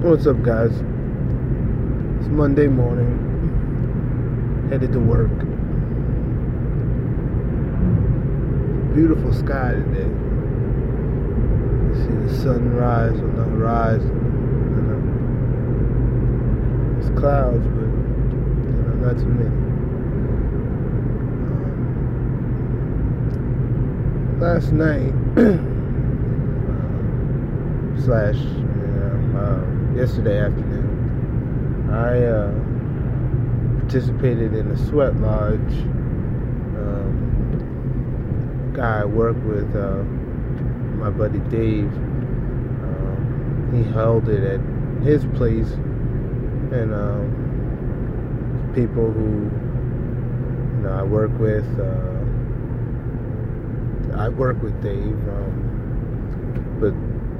What's up, guys? It's Monday morning. Headed to work. Beautiful sky today. You see the sunrise on the horizon. You know. There's clouds, but you know, not too many. Um, last night, uh, slash, know, uh, yesterday afternoon, I uh, participated in a sweat lodge. Um, guy I work with, uh, my buddy Dave, um, he held it at his place, and um, people who you know I work with. Uh, I work with Dave, um, but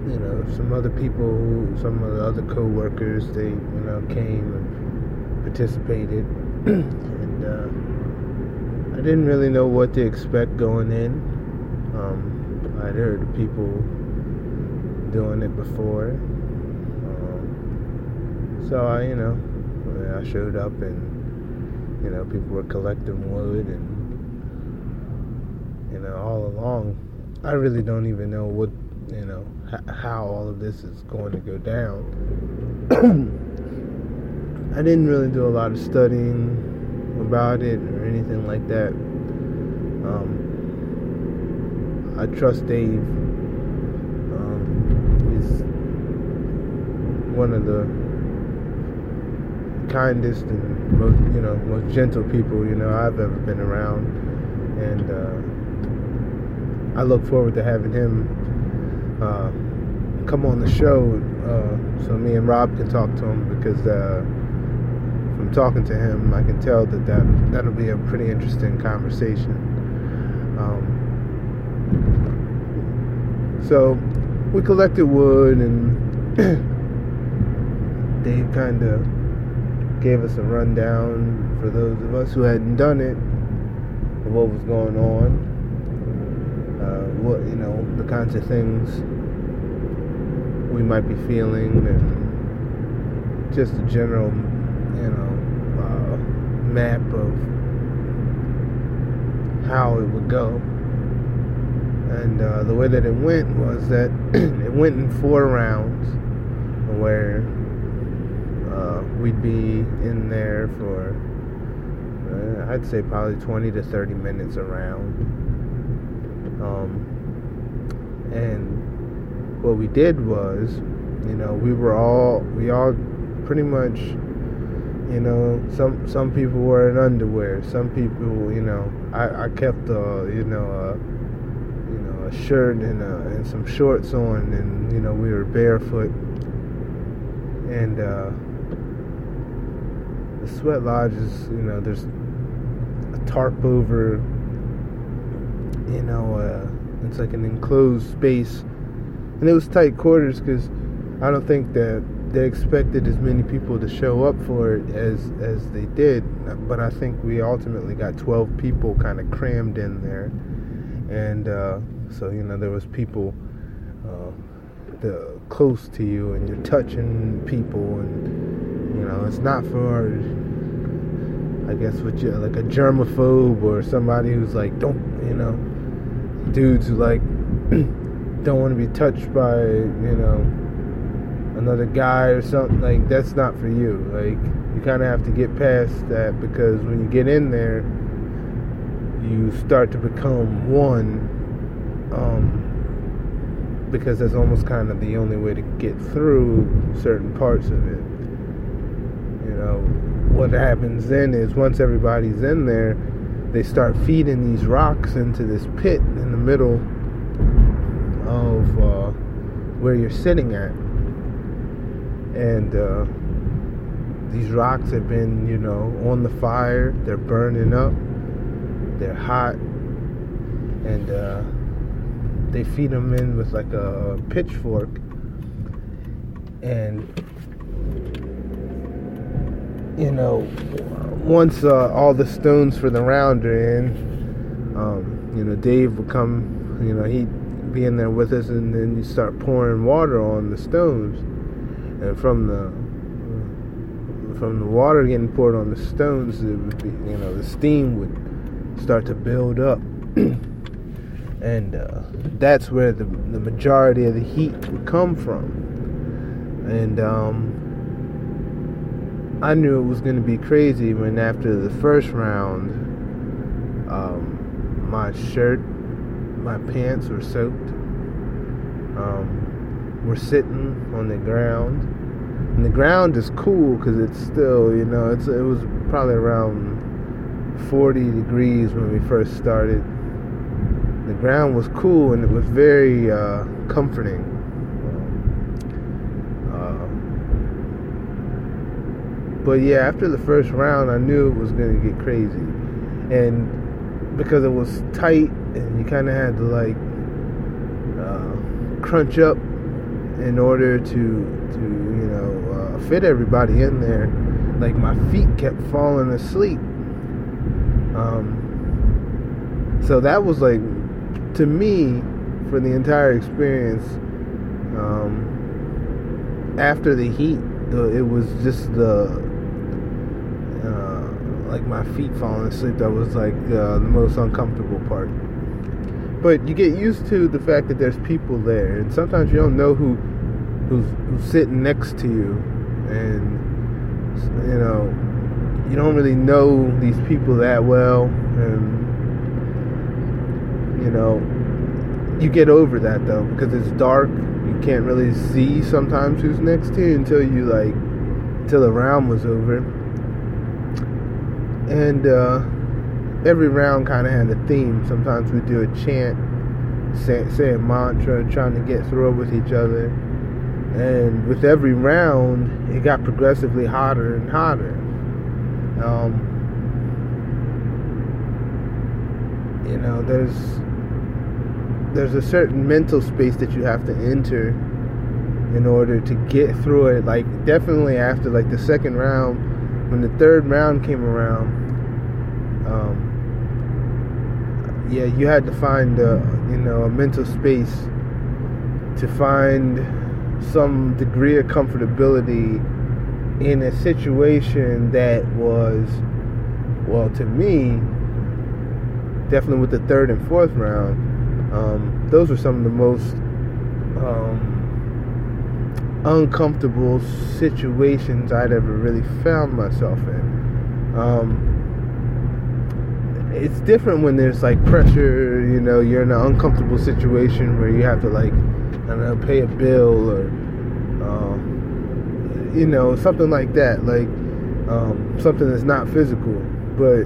you know, some other people, who, some of the other co-workers, they, you know, came and participated, and uh, I didn't really know what to expect going in. Um, I'd heard of people doing it before, um, so I, you know, I showed up and, you know, people were collecting wood and, you know, all along, I really don't even know what you know how all of this is going to go down. I didn't really do a lot of studying about it or anything like that. Um, I trust Dave. Um, he's one of the kindest and most, you know, most gentle people you know I've ever been around, and uh, I look forward to having him uh, come on the show uh, so me and Rob can talk to him because uh, from talking to him, I can tell that, that that'll be a pretty interesting conversation. Um, so we collected wood and Dave kind of gave us a rundown for those of us who hadn't done it of what was going on uh, what you know the kinds of things we might be feeling and just a general you know uh, map of how it would go. And uh, the way that it went was that it went in four rounds where uh, we'd be in there for uh, I'd say probably 20 to 30 minutes around um, and what we did was, you know, we were all, we all pretty much, you know, some some people were in underwear. Some people, you know, I, I kept, uh, you know, a, you know, a shirt and, a, and some shorts on, and you know, we were barefoot. And uh, the sweat lodge is, you know, there's a tarp over you know, uh, it's like an enclosed space, and it was tight quarters because I don't think that they expected as many people to show up for it as as they did. But I think we ultimately got 12 people kind of crammed in there, and uh, so you know there was people uh, the, close to you, and you're touching people, and you know it's not for I guess what you like a germaphobe or somebody who's like don't you know dudes who like don't want to be touched by you know another guy or something like that's not for you. Like you kind of have to get past that because when you get in there you start to become one um, because that's almost kind of the only way to get through certain parts of it. You know what happens then is once everybody's in there they start feeding these rocks into this pit in the middle of uh, where you're sitting at. And uh, these rocks have been, you know, on the fire. They're burning up. They're hot. And uh, they feed them in with like a pitchfork. And, you know, once uh, all the stones for the round are in, um, you know, Dave would come, you know, he'd be in there with us, and then you start pouring water on the stones. and from the from the water getting poured on the stones, it would be, you know, the steam would start to build up. and uh, that's where the, the majority of the heat would come from. And um, I knew it was going to be crazy when after the first round, um, my shirt, my pants were soaked. Um, we're sitting on the ground and the ground is cool because it's still, you know, it's it was probably around 40 degrees when we first started. The ground was cool and it was very uh, comforting. Uh, but yeah, after the first round, I knew it was going to get crazy, and because it was tight and you kind of had to like uh, crunch up in order to to you know uh, fit everybody in there. Like my feet kept falling asleep. Um, so that was like to me for the entire experience. Um, after the heat, it was just the like my feet falling asleep. That was like uh, the most uncomfortable part but you get used to the fact that there's people there, and sometimes you don't know who who's, who's sitting next to you, and you know you don't really know these people that well, and you know you get over that though because it's dark. You can't really see sometimes who's next to you until you like until the round was over, and. uh every round kind of had a theme. Sometimes we do a chant, say, say a mantra, trying to get through it with each other. And with every round, it got progressively hotter and hotter. Um, you know, there's there's a certain mental space that you have to enter in order to get through it. Like definitely after like the second round, when the third round came around. Um, yeah, you had to find a, you know a mental space to find some degree of comfortability in a situation that was well to me definitely with the third and fourth round um, those were some of the most um, uncomfortable situations I'd ever really found myself in. Um, it's different when there's like pressure, you know, you're in an uncomfortable situation where you have to like, I don't know, pay a bill or, uh, you know, something like that, like um, something that's not physical. But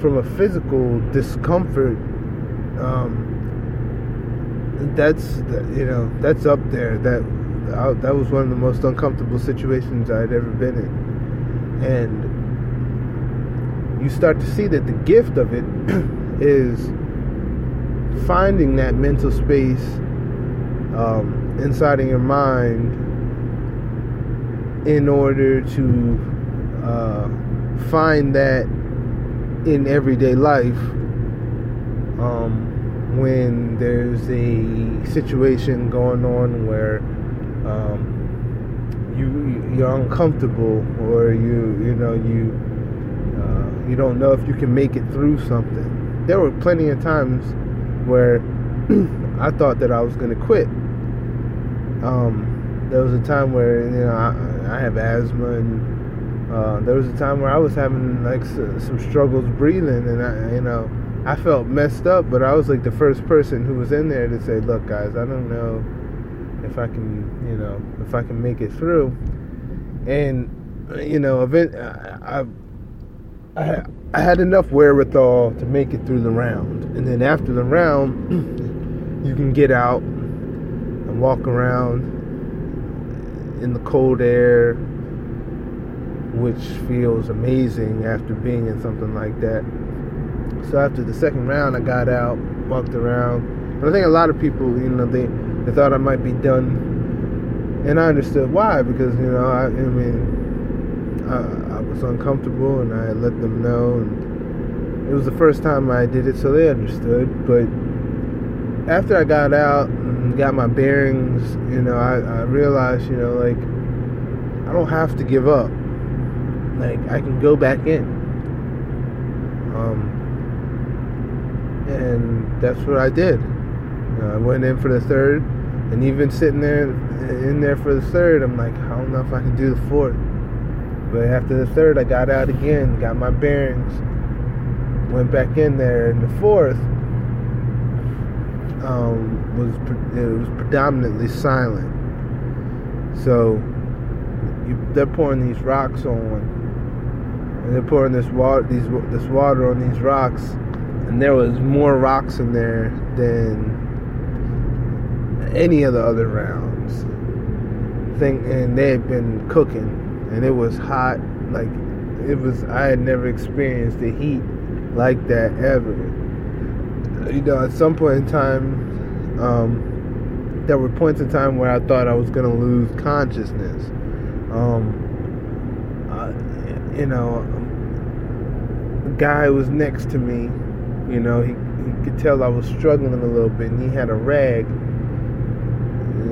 from a physical discomfort, um, that's you know that's up there. That I, that was one of the most uncomfortable situations I'd ever been in, and you start to see that the gift of it is finding that mental space um, inside of your mind in order to uh, find that in everyday life um, when there's a situation going on where um, you you're uncomfortable or you you know you you don't know if you can make it through something. There were plenty of times where I thought that I was going to quit. Um, there was a time where you know I, I have asthma, and uh, there was a time where I was having like some struggles breathing, and I, you know, I felt messed up. But I was like the first person who was in there to say, "Look, guys, I don't know if I can, you know, if I can make it through." And you know, event, I, I I had, I had enough wherewithal to make it through the round. And then after the round, you can get out and walk around in the cold air, which feels amazing after being in something like that. So after the second round, I got out, walked around. But I think a lot of people, you know, they, they thought I might be done. And I understood why, because, you know, I, I mean, I, was uncomfortable, and I let them know. And it was the first time I did it, so they understood. But after I got out and got my bearings, you know, I, I realized, you know, like I don't have to give up. Like I can go back in. Um, and that's what I did. I went in for the third, and even sitting there in there for the third, I'm like, I don't know if I can do the fourth. But after the third, I got out again, got my bearings, went back in there, and the fourth um, was it was predominantly silent. So you, they're pouring these rocks on, and they're pouring this water, these this water on these rocks, and there was more rocks in there than any of the other rounds. Thing, and they had been cooking, and it was hot. Like it was, I had never experienced the heat like that ever. You know, at some point in time, um, there were points in time where I thought I was going to lose consciousness. Um, you know, a guy was next to me. You know, he, he could tell I was struggling a little bit, and he had a rag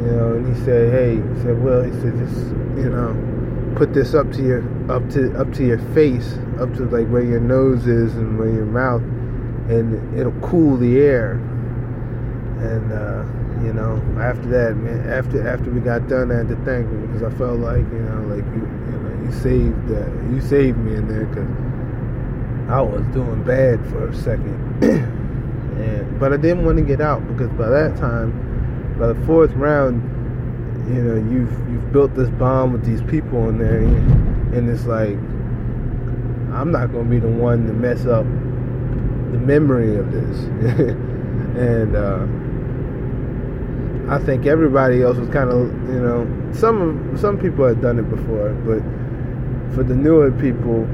you know, and he said, "Hey," he said, "Well," he said, "just you know, put this up to your up to up to your face, up to like where your nose is and where your mouth, and it'll cool the air." And uh, you know, after that, man, after after we got done, I had to thank him because I felt like you know, like you, you know, you saved uh, you saved me in there because I was doing bad for a second. and but I didn't want to get out because by that time by the fourth round, you know, you've you've built this bond with these people in there, and it's like I'm not gonna be the one to mess up the memory of this, and uh, I think everybody else was kind of, you know, some some people had done it before, but for the newer people,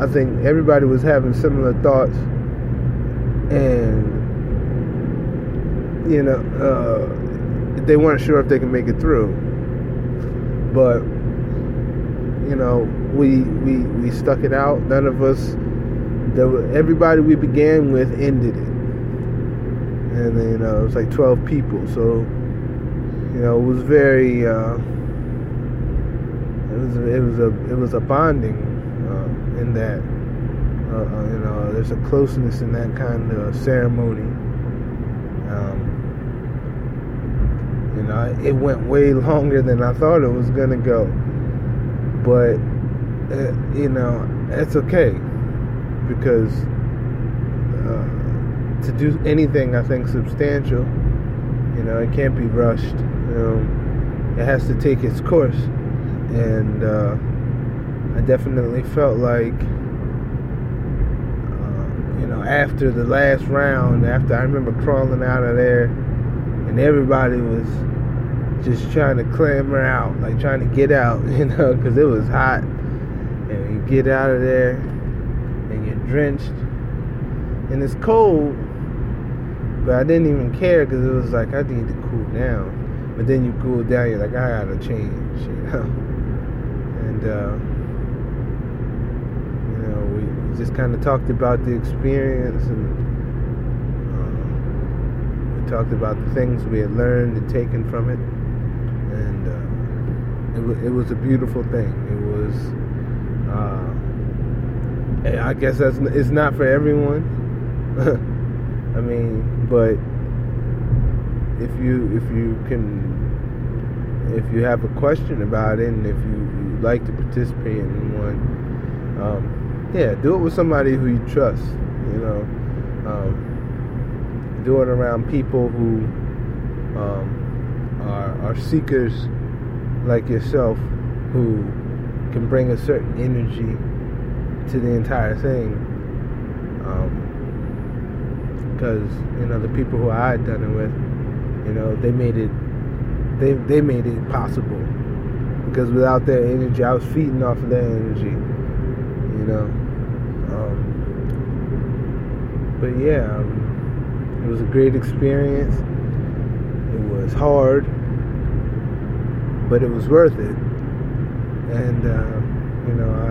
I think everybody was having similar thoughts, and you know, uh, they weren't sure if they could make it through. But you know, we we we stuck it out. None of us, there everybody we began with ended it, and then, you know it was like twelve people. So you know, it was very. Uh, it was it was a it was a bonding uh, in that. Uh, uh you know, there's a closeness in that kind of ceremony. Um, you know, it went way longer than I thought it was gonna go, but uh, you know, it's okay. Because uh, to do anything, I think substantial, you know, it can't be rushed. You know, it has to take its course, and uh, I definitely felt like uh, you know, after the last round, after I remember crawling out of there, and everybody was just trying to clamber out, like trying to get out, you know, because it was hot. And you get out of there, and you're drenched, and it's cold. But I didn't even care because it was like I need to cool down. But then you cool down, you're like I gotta change, you know. And uh, you know, we just kind of talked about the experience and talked about the things we had learned and taken from it and uh, it, it was a beautiful thing. It was, uh, I guess that's it's not for everyone. I mean, but if you if you can if you have a question about it and if you, you like to participate in one, um, yeah, do it with somebody who you trust. You know, um, do it around people who. Um, are, are seekers like yourself who can bring a certain energy to the entire thing. Because um, you know the people who I had done it with, you know, they made it. They they made it possible. Because without their energy, I was feeding off of their energy. You know. Um, but yeah, um, it was a great experience. It was hard but it was worth it. And uh, you know, I,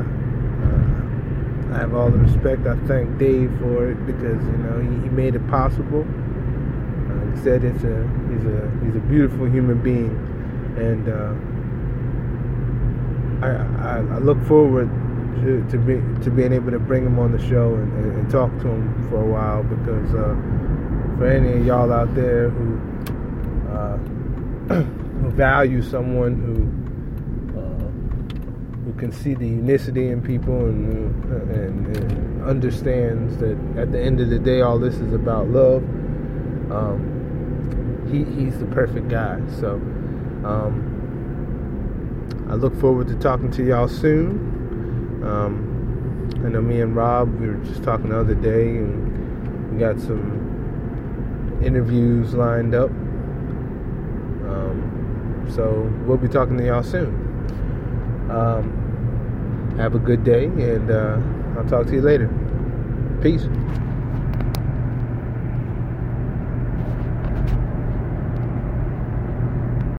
uh, I have all the respect. I thank Dave for it because you know he, he made it possible. Uh, said, it's a he's a he's a beautiful human being, and uh, I, I, I look forward to to be to being able to bring him on the show and, and, and talk to him for a while because uh, for any of y'all out there who uh, who value someone who uh, who can see the unicity in people and, and, and understands that at the end of the day all this is about love um, he he's the perfect guy so um, I look forward to talking to y'all soon. Um, I know me and Rob, we were just talking the other day, and we got some interviews lined up. Um, so we'll be talking to y'all soon. Um, have a good day, and uh, I'll talk to you later. Peace.